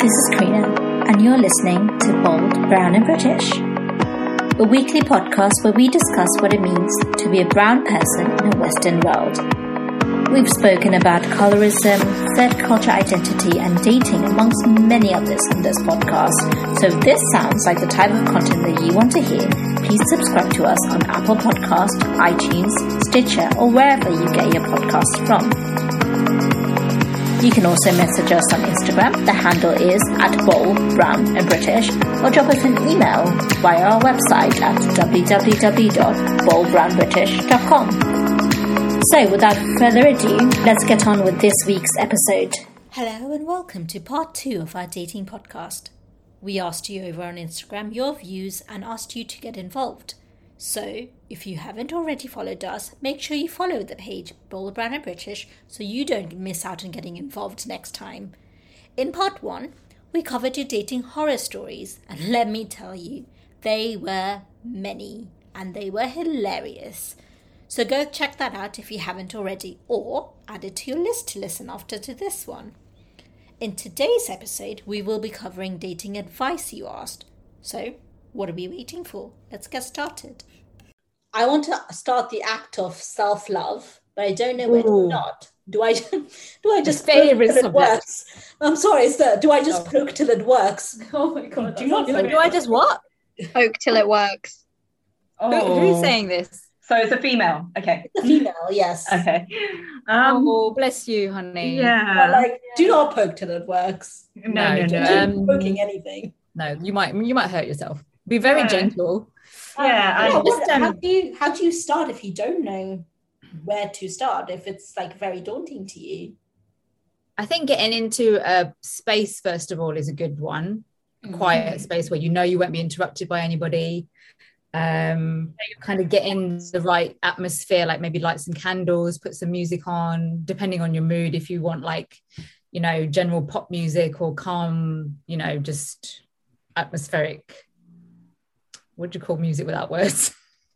This is Karina, and you're listening to Bold, Brown, and British, a weekly podcast where we discuss what it means to be a brown person in a Western world. We've spoken about colorism, third culture identity, and dating, amongst many others in this podcast. So if this sounds like the type of content that you want to hear, please subscribe to us on Apple Podcast, iTunes, Stitcher, or wherever you get your podcasts from. You can also message us on Instagram. The handle is at bold, brown and British or drop us an email via our website at www.boldbrownbritish.com. So without further ado, let's get on with this week's episode. Hello and welcome to part two of our dating podcast. We asked you over on Instagram your views and asked you to get involved. So, if you haven't already followed us, make sure you follow the page Bold Brown and British so you don't miss out on getting involved next time. In part one, we covered your dating horror stories, and let me tell you, they were many and they were hilarious. So go check that out if you haven't already, or add it to your list to listen after to this one. In today's episode, we will be covering dating advice you asked. So, what are we waiting for? Let's get started. I want to start the act of self love, but I don't know where Ooh. to start. Do I do I just poke till it works? I'm sorry, sir. Do I just oh. poke till it works? Oh my god! Do, not, do I just what? Poke till it works. Oh. Who, who's saying this? So it's a female. Okay. It's a female, yes. okay. Um, oh, bless you, honey. Yeah. But like, do not poke till it works. No, no, no. no. Um, poking anything. No, you might you might hurt yourself. Be very yeah. gentle. Yeah. Um, just, um, how do you how do you start if you don't know where to start? If it's like very daunting to you. I think getting into a space first of all is a good one. Mm-hmm. Quiet space where you know you won't be interrupted by anybody. Um, kind of get in the right atmosphere, like maybe light some candles, put some music on, depending on your mood. If you want like, you know, general pop music or calm, you know, just atmospheric what do you call music without words?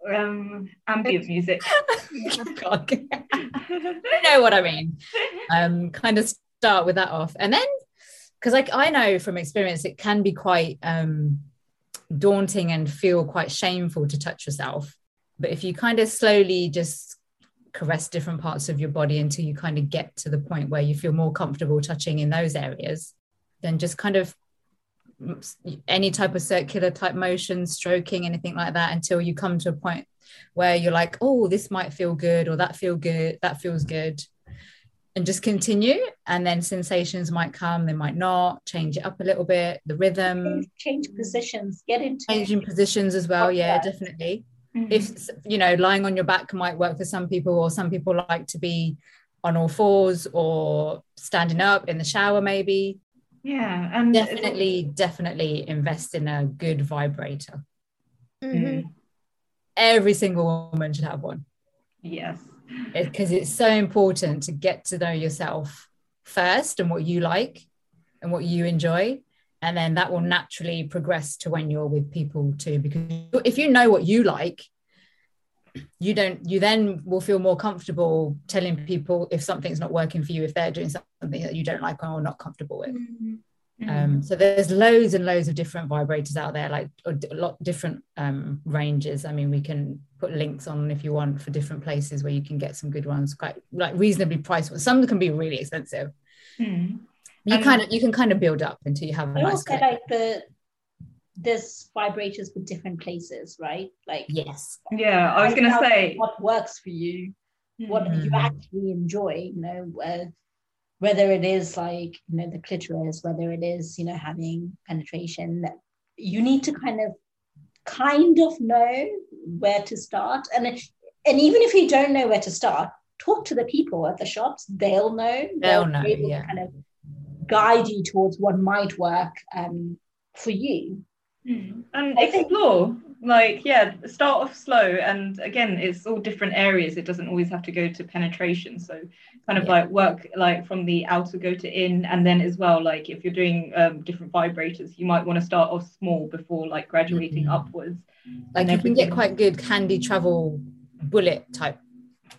Um, ambient music. You know what I mean. Um, kind of start with that off, and then because like I know from experience, it can be quite um, daunting and feel quite shameful to touch yourself. But if you kind of slowly just caress different parts of your body until you kind of get to the point where you feel more comfortable touching in those areas, then just kind of any type of circular type motion, stroking, anything like that, until you come to a point where you're like, oh, this might feel good, or that feel good, that feels good, and just continue. And then sensations might come, they might not. Change it up a little bit, the rhythm, change positions, get into changing positions as well. Yeah, definitely. Mm-hmm. If you know, lying on your back might work for some people, or some people like to be on all fours or standing up in the shower, maybe yeah and definitely definitely invest in a good vibrator. Mm-hmm. every single woman should have one. Yes. Because it, it's so important to get to know yourself first and what you like and what you enjoy and then that will naturally progress to when you're with people too because if you know what you like you don't you then will feel more comfortable telling people if something's not working for you if they're doing something that you don't like or not comfortable with mm-hmm. Um, so there's loads and loads of different vibrators out there like a lot different um, ranges i mean we can put links on if you want for different places where you can get some good ones quite like reasonably priced ones. some can be really expensive mm. you um, kind of you can kind of build up until you have a nice also like the there's vibrators for different places, right? Like yes, yeah. I was going to say what works for you, what mm. you actually enjoy. You know, where, whether it is like you know the clitoris, whether it is you know having penetration. You need to kind of kind of know where to start, and and even if you don't know where to start, talk to the people at the shops. They'll know. They'll, they'll know. Yeah. kind of guide you towards what might work um, for you. Mm. And explore, like, yeah, start off slow. And again, it's all different areas. It doesn't always have to go to penetration. So, kind of yeah. like work like from the outer, go to in. And then as well, like, if you're doing um, different vibrators, you might want to start off small before like graduating mm-hmm. upwards. Like, you can get quite good candy travel bullet type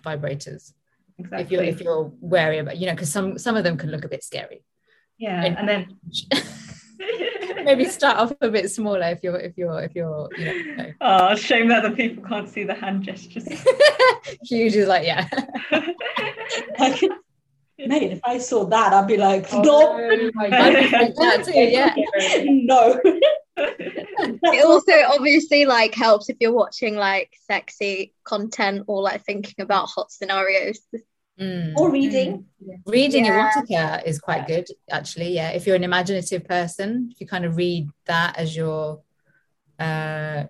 vibrators. Exactly. If you're if you're wary about, you know, because some some of them can look a bit scary. Yeah, and, and then maybe start off a bit smaller if you're if you're if you're you know. Oh, shame that the people can't see the hand gestures. Huge is like yeah. Mate, if I saw that, I'd be like, Oh, no, my God, that too, yeah. no. It also obviously like helps if you're watching like sexy content or like thinking about hot scenarios. Mm. or reading. Reading Yeah. erotica is quite good, actually. Yeah, if you're an imaginative person, if you kind of read that as your, uh,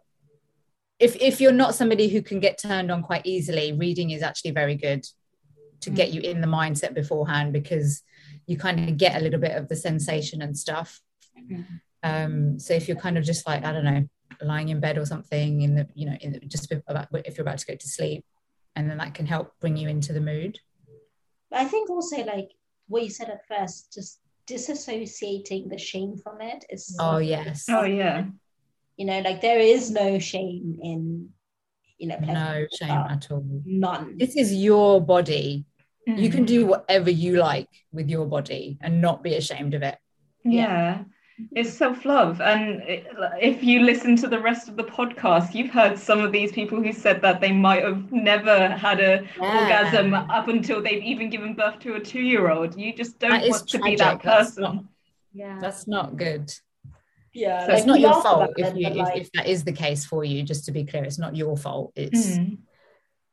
if if you're not somebody who can get turned on quite easily, reading is actually very good to get you in the mindset beforehand because you kind of get a little bit of the sensation and stuff. Um, so if you're kind of just like I don't know, lying in bed or something in the you know in the, just about if you're about to go to sleep, and then that can help bring you into the mood. But I think also like what you said at first, just disassociating the shame from it is Oh yes. Oh yeah. you know, like there is no shame in you know No shame at all. none. This is your body. You Mm. can do whatever you like with your body and not be ashamed of it. Yeah. It's self love. And if you listen to the rest of the podcast, you've heard some of these people who said that they might have never had a orgasm up until they've even given birth to a two year old. You just don't That is want to be that tragic. That's person. not- Yeah. That's not good. Yeah. So it's not your fault if you but, if, like, if that is the case for you. Just to be clear, it's not your fault. It's Mm.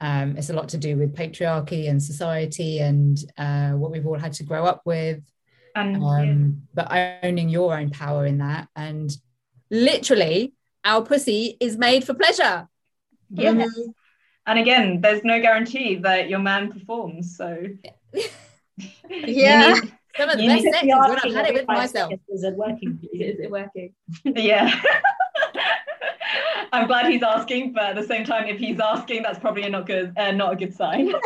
um, it's a lot to do with patriarchy and society and uh, what we've all had to grow up with. And um, but owning your own power in that and literally our pussy is made for pleasure yeah. Mhm. And again, there's no guarantee that your man performs. So Yeah. some of the You best sex is when i've had it with myself Is it working? Is it working? yeah. I'm glad he's asking, but at the same time, if he's asking, that's probably not good, uh, not a good sign.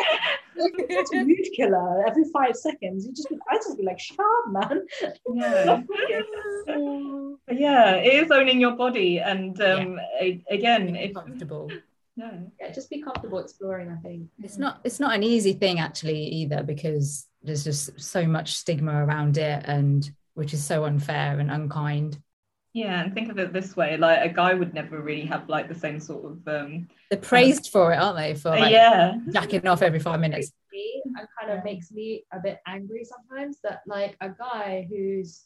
It's a mood killer every five seconds. You just, I just be like, shut up, man. Yeah. Yeah, it is owning your body, and um, a- again, if comfortable no, Yeah, just be comfortable exploring. I think it's not it's not an easy thing actually either because there's just so much stigma around it and which is so unfair and unkind yeah, and think of it this way: like a guy would never really have like the same sort of um, they're praised for it aren't they for like yeah, jacking off every five minutes me and kind of makes me a bit angry sometimes that like a guy who's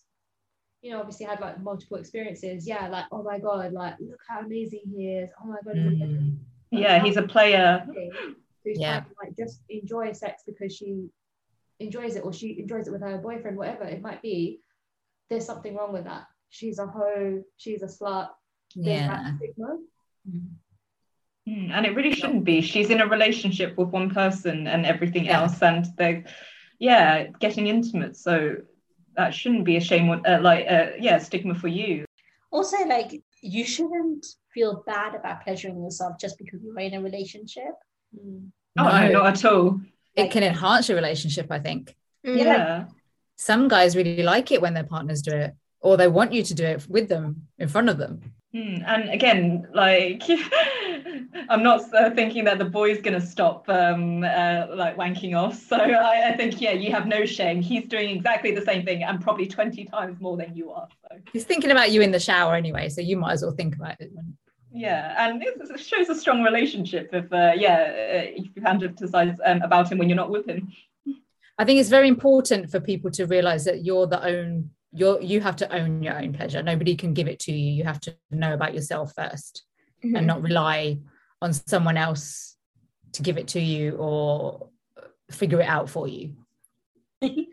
you know obviously had like multiple experiences yeah like oh my god like look how amazing he is oh my god he's amazing. Mm. yeah, he's a player. who's Yeah. trying to like just enjoy sex because she enjoys it or she enjoys it with her boyfriend whatever it might be there's something wrong with that she's a hoe she's a slut there's yeah that stigma Mm, And it really shouldn't be. She's in a relationship with one person and everything Yeah. else, and they're yeah getting intimate. So that shouldn't be a shame. Uh, like uh, yeah, stigma for you. also like you shouldn't feel bad about pleasuring yourself just because you're in a relationship. Mm. Oh no, not at all. it can enhance your relationship i think Mm. Yeah. some guys really like it when their partners do it or they want you to do it with them in front of them Mm, and again, like I'm not uh, thinking that the boy's gonna stop um, uh, like wanking off. So I, I think yeah, you have no shame. He's doing exactly the same thing and probably 20 times more than you are. So he's thinking about you in the shower anyway so you might as well think about it yeah, and it it shows a strong relationship if uh, yeah uh, if you fantasize um, about him when you're not with him. I think it's very important for people to realize that you're the own you're you have to own your own pleasure. Nobody can give it to you. You have to know about yourself 1st Mhm. and not rely on someone else to give it to you or figure it out for you.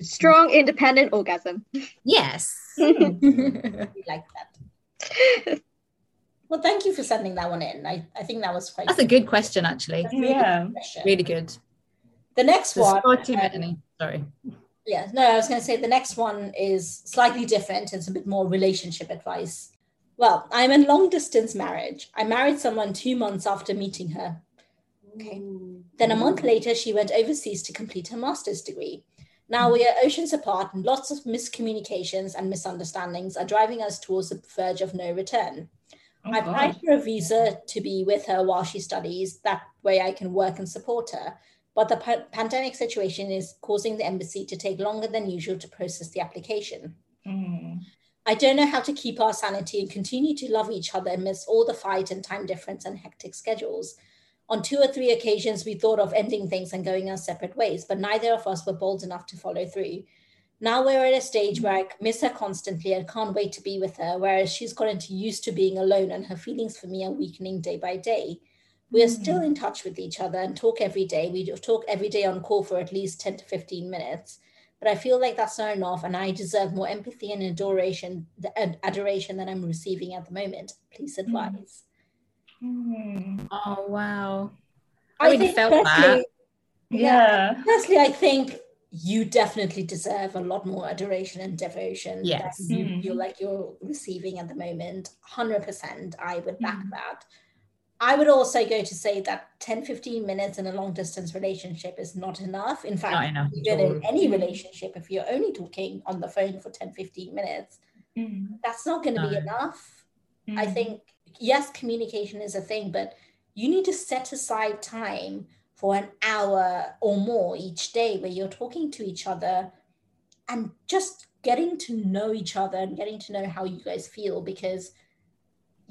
Strong, independent orgasm. Yes. Like that. well, thank you for sending that one in. I, I think that was quite That's a good question actually. That's really good Yeah. question. Really good. The next There's one, um. Sorry. Yeah, no, I was going to say the next one is slightly different. It's a bit more relationship advice. Well, I'm in long distance marriage. I married someone two months after meeting her. Okay. Then a month later, she went overseas to complete her master's degree. Now we are oceans apart, and lots of miscommunications and misunderstandings are driving us towards the verge of no return. Oh, I applied for a visa to be with her while she studies. That way I can work and support her. But the pa- pandemic situation is causing the embassy to take longer than usual to process the application. Mm. I don't know how to keep our sanity and continue to love each other amidst all the fight and time difference and hectic schedules. On two or three occasions, we thought of ending things and going our separate ways, but neither of us were bold enough to follow through. Now we're at a stage where I miss her constantly and can't wait to be with her, whereas she's gotten used to being alone and her feelings for me are weakening day by day. We are still in touch with each other and talk every day. We talk every day on call for at least 10 to 15 minutes. But I feel like that's not enough, and I deserve more empathy and adoration, the adoration than I'm receiving at the moment. Please advise. Mm. Oh wow! I, I really felt firstly, that. Yeah. Firstly, I think you definitely deserve a lot more adoration and devotion yes. than you mm. feel like you're receiving at the moment. 100%. I would back mm. that. I would also go to say that 10, 15 minutes in a long distance relationship is not enough. In fact, enough even in any relationship, if you're only talking on the phone for 10, 15 minutes, mm. that's not going to no. be enough. I think yes, communication is a thing, but you need to set aside time for an hour or more each day where you're talking to each other and just getting to know each other and getting to know how you guys feel because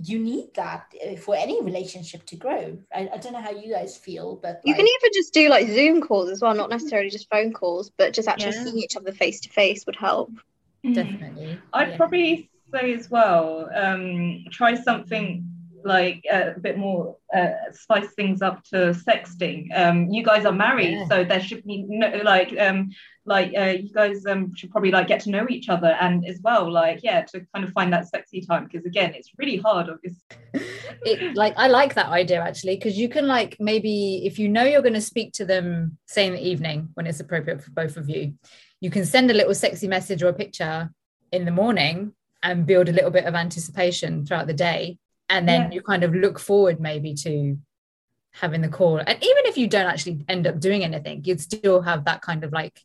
you need that for any relationship to grow. I, I don't know how you guys feel, but you can even just do like Zoom calls as well, not necessarily just phone calls, but just actually yeah. seeing each other face to face would help. Definitely. I'd yeah. probably say as well, um, try something like uh, a bit more uh, spice things up to sexting. Um, you guys are married, yeah. so there should be no like um like uh, you guys um should probably like get to know each other and as well like yeah to kind of find that sexy time because again it's really hard obviously. it like I like that idea actually because you can like maybe if you know you're going to speak to them say in the evening when it's appropriate for both of you, you can send a little sexy message or a picture in the morning and build a little bit of anticipation throughout the day and then yeah. you kind of look forward maybe to having the call. And even if you don't actually end up doing anything you'd still have that kind of like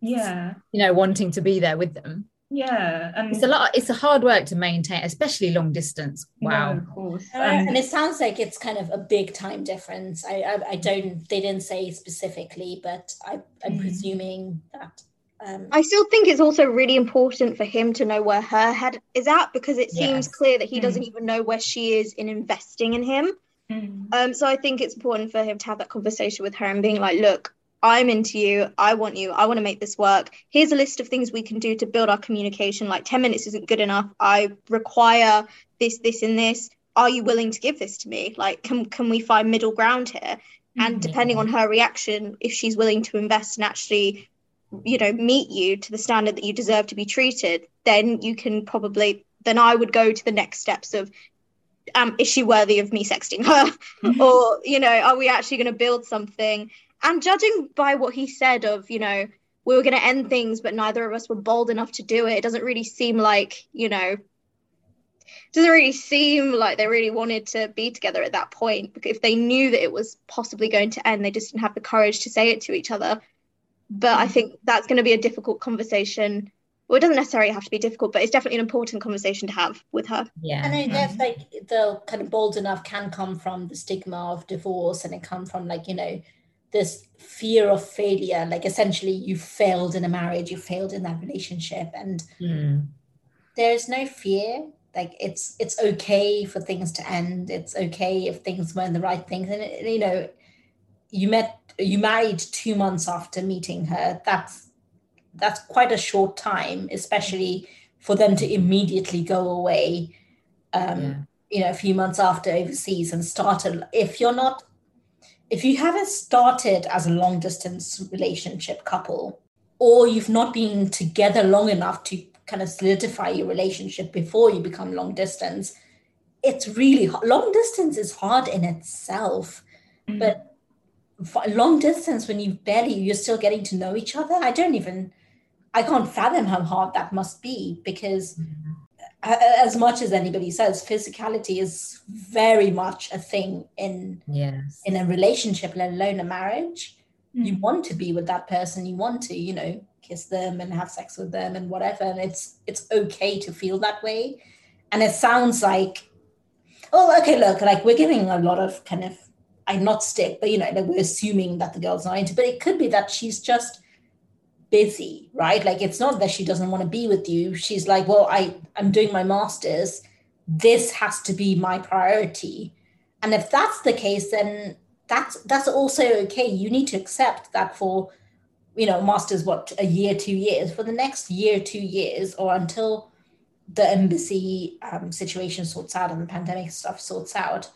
yeah. you know wanting to be there with them. Yeah and it's a lot it's a hard work to maintain especially long distance. Wow. no, of course. Um, and it sounds like it's kind of a big time difference. I, I, I don't they didn't say specifically but I, i'm mm. presuming that um, I still think it's also really important for him to know where her head is at because it seems yes. clear that he mm. doesn't even know where she is in investing in him. Mm. Um, so I think it's important for him to have that conversation with her and being like, look, I'm into you. I want you. I want to make this work. Here's a list of things we can do to build our communication. Like 10 minutes isn't good enough. I require this, this, and this. Are you willing to give this to me? Like, can can we find middle ground here? And mm. depending on her reaction, if she's willing to invest and actually you know meet you to the standard that you deserve to be treated then you can probably then i would go to the next steps of um, is she worthy of me sexting her? Or you know are we actually going to build something? And judging by what he said of you know we were going to end things but neither of us were bold enough to do it it doesn't really seem like you know doesn't really seem like they really wanted to be together at that point because if they knew that it was possibly going to end they just didn't have the courage to say it to each other but I think that's going to be a difficult conversation. Well, it doesn't necessarily have to be difficult, but it's definitely an important conversation to have with her. Yeah. And I guess like the kind of bold enough can come from the stigma of divorce and it come from like, you know, this fear of failure. Like essentially you failed in a marriage, you failed in that relationship. And mm. there's no fear. Like it's it's okay for things to end. It's okay if things weren't the right things. And it, you know, you met you married two months after meeting her that's that's quite a short time especially for them to immediately go away um, yeah. you know a few months after overseas and started if you're not if you haven't started as a long distance relationship couple or you've not been together long enough to kind of solidify your relationship before you become long distance it's really long distance is hard in itself mm-hmm. but long distance when you barely you're still getting to know each other i don't even i can't fathom how hard that must be because mm-hmm. as much as anybody says physicality is very much a thing in yes in a relationship let alone a marriage mm-hmm. you want to be with that person you want to you know kiss them and have sex with them and whatever and it's it's okay to feel that way and it sounds like oh okay look like we're giving a lot of kind of I not stick, but you know, like we're assuming that the girl's not into, but it could be that she's just busy, right? Like it's not that she doesn't want to be with you. She's like, well, I, I'm doing my master's. This has to be my priority. And if that's the case, then that's that's also okay. You need to accept that for, you know, master's what a year, two years, for the next year, two years, or until the embassy um, situation sorts out and the pandemic stuff sorts out,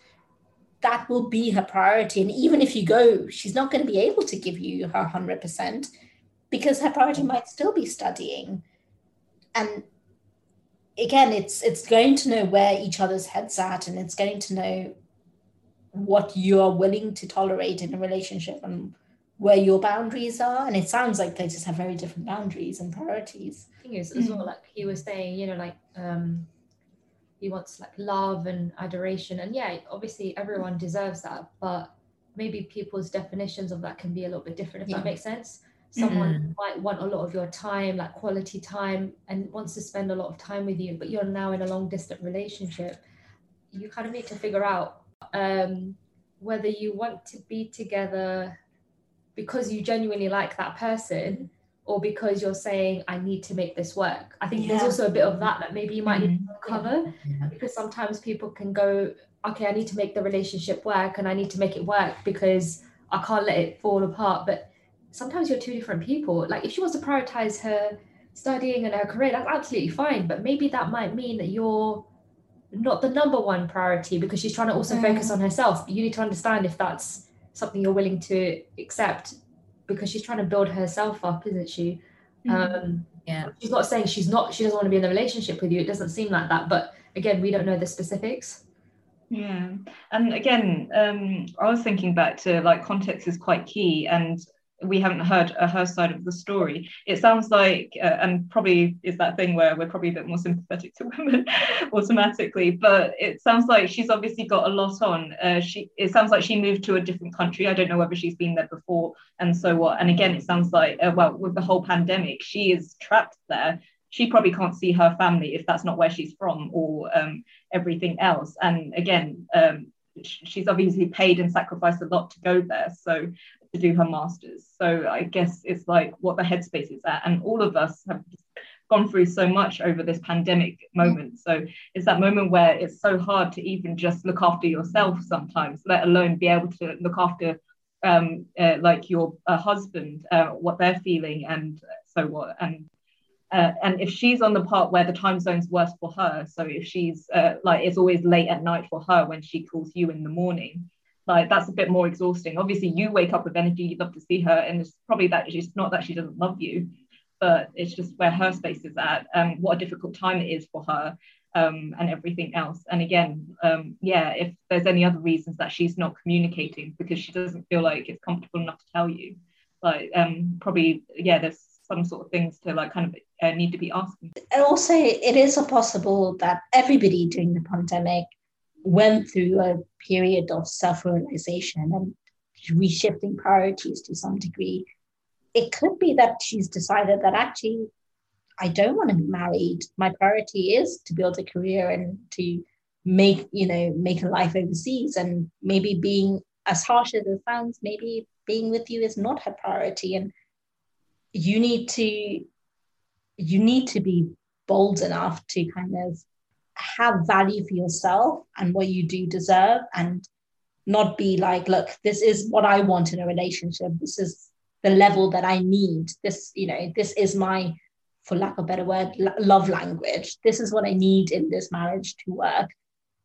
that will be her priority. And even if you go, she's not going to be able to give you her 100% because her priority might still be studying. And again, it's it's going to know where each other's heads at and it's going to know what you are willing to tolerate in a relationship and where your boundaries are. And it sounds like they just have very different boundaries and priorities. Thing is, as well, like he was saying, you know, like um he wants like love and adoration and yeah obviously everyone deserves that but maybe people's definitions of that can be a little bit different if yeah. that makes sense someone mm-hmm. might want a lot of your time like quality time and wants to spend a lot of time with you but you're now in a long distant relationship you kind of need to figure out um, whether you want to be together because you genuinely like that person or because you're saying I need to make this work. I think yeah. there's also a bit of that that maybe you might mm-hmm. need to cover yeah. because sometimes people can go, okay, I need to make the relationship work and I need to make it work because I can't let it fall apart. But sometimes you're two different people. Like if she wants to prioritize her studying and her career, that's absolutely fine. But maybe that might mean that you're not the number one priority because she's trying to also mm. focus on herself. You need to understand if that's something you're willing to accept because she's trying to build herself up, isn't she? Mm-hmm. Um, yeah. She's not saying she's not, she doesn't want to be in a relationship with you. It doesn't seem like that. But again, we don't know the specifics. Yeah. And again, um, I was thinking back to like context is quite key. And we haven't heard her side of the story. It sounds like, uh, and probably is that thing where we're probably a bit more sympathetic to women automatically, but it sounds like she's obviously got a lot on. Uh, she, it sounds like she moved to a different country. I don't know whether she's been there before, and so what. And again, it sounds like, uh, well, with the whole pandemic, she is trapped there. She probably can't see her family if that's not where she's from, or um, everything else. And again, um, she's obviously paid and sacrificed a lot to go there. So to do her masters. So I guess it's like what the headspace is at. And all of us have gone through so much over this pandemic moment. So it's that moment where it's so hard to even just look after yourself sometimes, let alone be able to look after um, uh, like your uh, husband, uh, what they're feeling, and so what. And uh, and if she's on the part where the time zone's worse for her, so if she's uh, like it's always late at night for her when she calls you in the morning, like that's a bit more exhausting. Obviously, you wake up with energy, you love to see her, and it's probably that she's not that she doesn't love you, but it's just where her space is at, and what a difficult time it is for her, um, and everything else. And again, um, yeah, if there's any other reasons that she's not communicating because she doesn't feel like it's comfortable enough to tell you, like um, probably yeah, there's some sort of things to like kind of uh, need to be asking. And also, it is possible that everybody during the pandemic went through a period of self realization and reshifting priorities to some degree. It could be that she's decided that actually, I don't want to be married. My priority is to build a career and to make, you know, make a life overseas. And maybe being as harsh as it sounds, maybe being with you is not her priority. And you need to, you need to be bold enough to kind of have value for yourself and what you do deserve and not be like look this is what i want in a relationship. This is the level that i need. This you know this is my for lack of a better word love language. This is what i need in this marriage to work.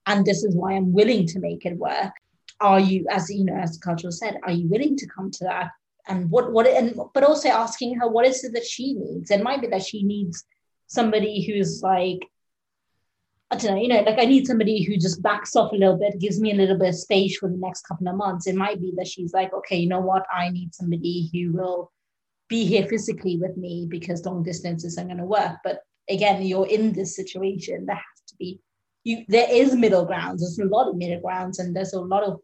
And this is why i'm willing to make it work. Are you as you know as cultural said are you willing to come to that? And what what and but also asking her what is it that she needs? It might be that she needs somebody who's like I don't know, you know, like I need somebody who just backs off a little bit, gives me a little bit of space for the next couple of months. It might be that she's like, okay, you know what? I need somebody who will be here physically with me because long distance isn't going to work. But again, you're in this situation. There has to be you. There is middle grounds. There's a lot of middle grounds, and there's a lot of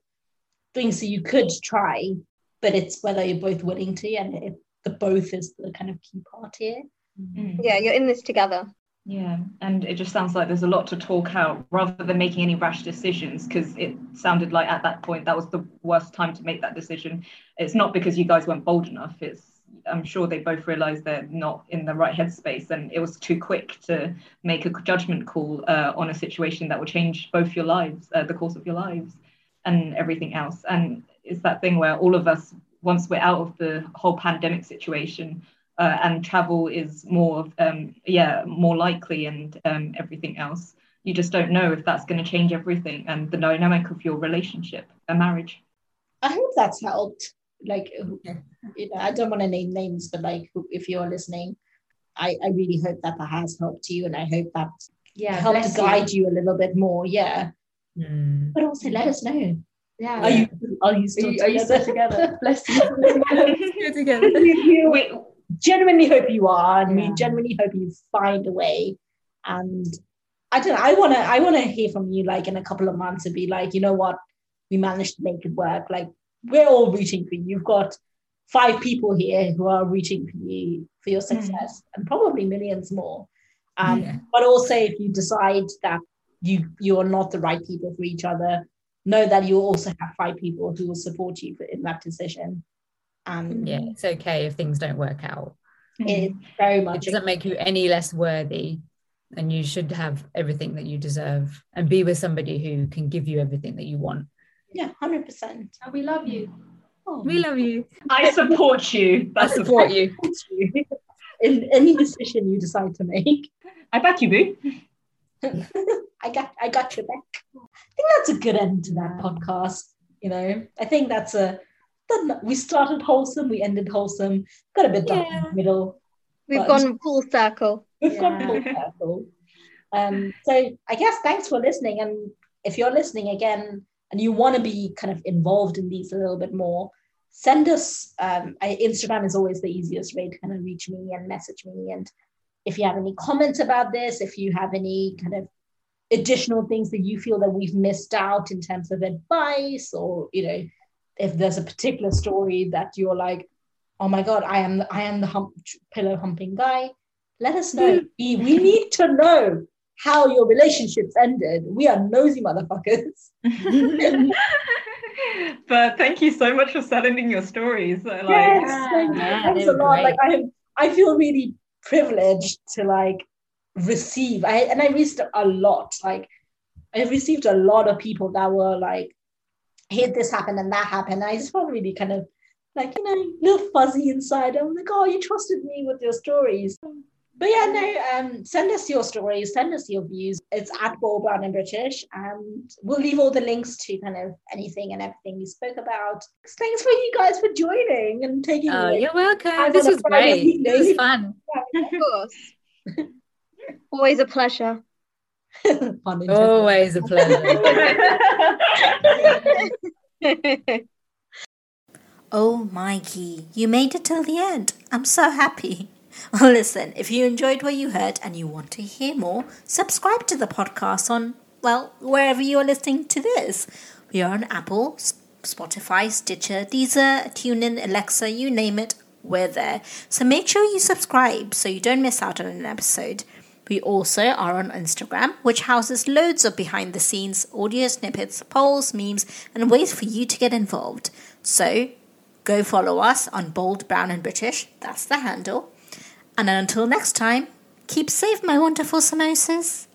things that you could try. But it's whether you're both willing to, and if the both is the kind of key part here. Mm. Yeah, you're in this together. Yeah, and it just sounds like there's a lot to talk out rather than making any rash decisions because it sounded like at that point that was the worst time to make that decision. It's not because you guys weren't bold enough, it's I'm sure they both realized they're not in the right headspace, and it was too quick to make a judgment call uh, on a situation that will change both your lives, uh, the course of your lives, and everything else. And it's that thing where all of us, once we're out of the whole pandemic situation, uh, and travel is more, um, yeah, more likely, and um, everything else, you just don't know if that's going to change everything and the dynamic of your relationship, a marriage. I hope that's helped like you know i don't want to name names but like if you're listening i i really hope that that has helped you and i hope that yeah helped guide you. you. a little bit more yeah mm. but also let us know yeah are you are you still are you, together? Are you still together bless you still together we genuinely hope you are and yeah. we genuinely hope you find a way and i don't know i want to i want to hear from you like in a couple of months and be like you know what we managed to make it work like we're all rooting for you. You've got five people here who are rooting for you for your hmm. success, mm. and probably millions more. Um, yeah. But also, if you decide that you you are not the right people for each other, know that you also have five people who will support you in that decision. Um, yeah, it's okay if things don't work out. It's very much. It doesn't make you any less worthy, and you should have everything that you deserve, and be with somebody who can give you everything that you want. Yeah, hundred percent. And we love you. Oh, we love you. I support you. I support you. In any decision you decide to make. I back you, boo. I got I got your back. I think that's a good end to that podcast. You know, I think that's a we started wholesome, we ended wholesome, got a bit dark yeah. in the middle. We've gone full circle. We've yeah. gone full circle. Um, so I guess thanks for listening. And if you're listening again, and you want to be kind of involved in these a little bit more, send us. Um, I, Instagram is always the easiest way to kind of reach me and message me. And if you have any comments about this, if you have any kind of additional things that you feel that we've missed out in terms of advice, or you know, if there's a particular story that you're like, oh my god, I am I am the hump, pillow humping guy. Let us know. Mm. we, we need to know how your relationships ended. We are nosy motherfuckers. but thank you so much for sending your stories. Like, yes, thank yeah, Thanks a lot. Great. Like I, I feel really privileged to like receive. I and I received a lot. Like I have received a lot of people that were like, "Hey, this happened and that happened." I just felt really kind of like you know, a little fuzzy inside. I'm like, "Oh, you trusted me with your stories." But yeah, no, um, send us your stories, send us your views. It's at Bold Brown and British. And we'll leave all the links to kind of anything and everything you spoke about. Thanks for you guys for joining and taking Oh, you're welcome. This was great. Evening. It was fun. of course. Always a pleasure. Always a pleasure. oh, Mikey, you made it till the end. I'm so happy. Well, listen, if you enjoyed what you heard and you want to hear more, subscribe to the podcast on, well, wherever you're listening to this. We are on Apple, Spotify, Stitcher, Deezer, TuneIn, Alexa, you name it, we're there. So make sure you subscribe so you don't miss out on an episode. We also are on Instagram, which houses loads of behind the scenes audio snippets, polls, memes, and ways for you to get involved. So go follow us on Bold, Brown, and British. That's the handle. And until next time, keep safe, my wonderful samosas.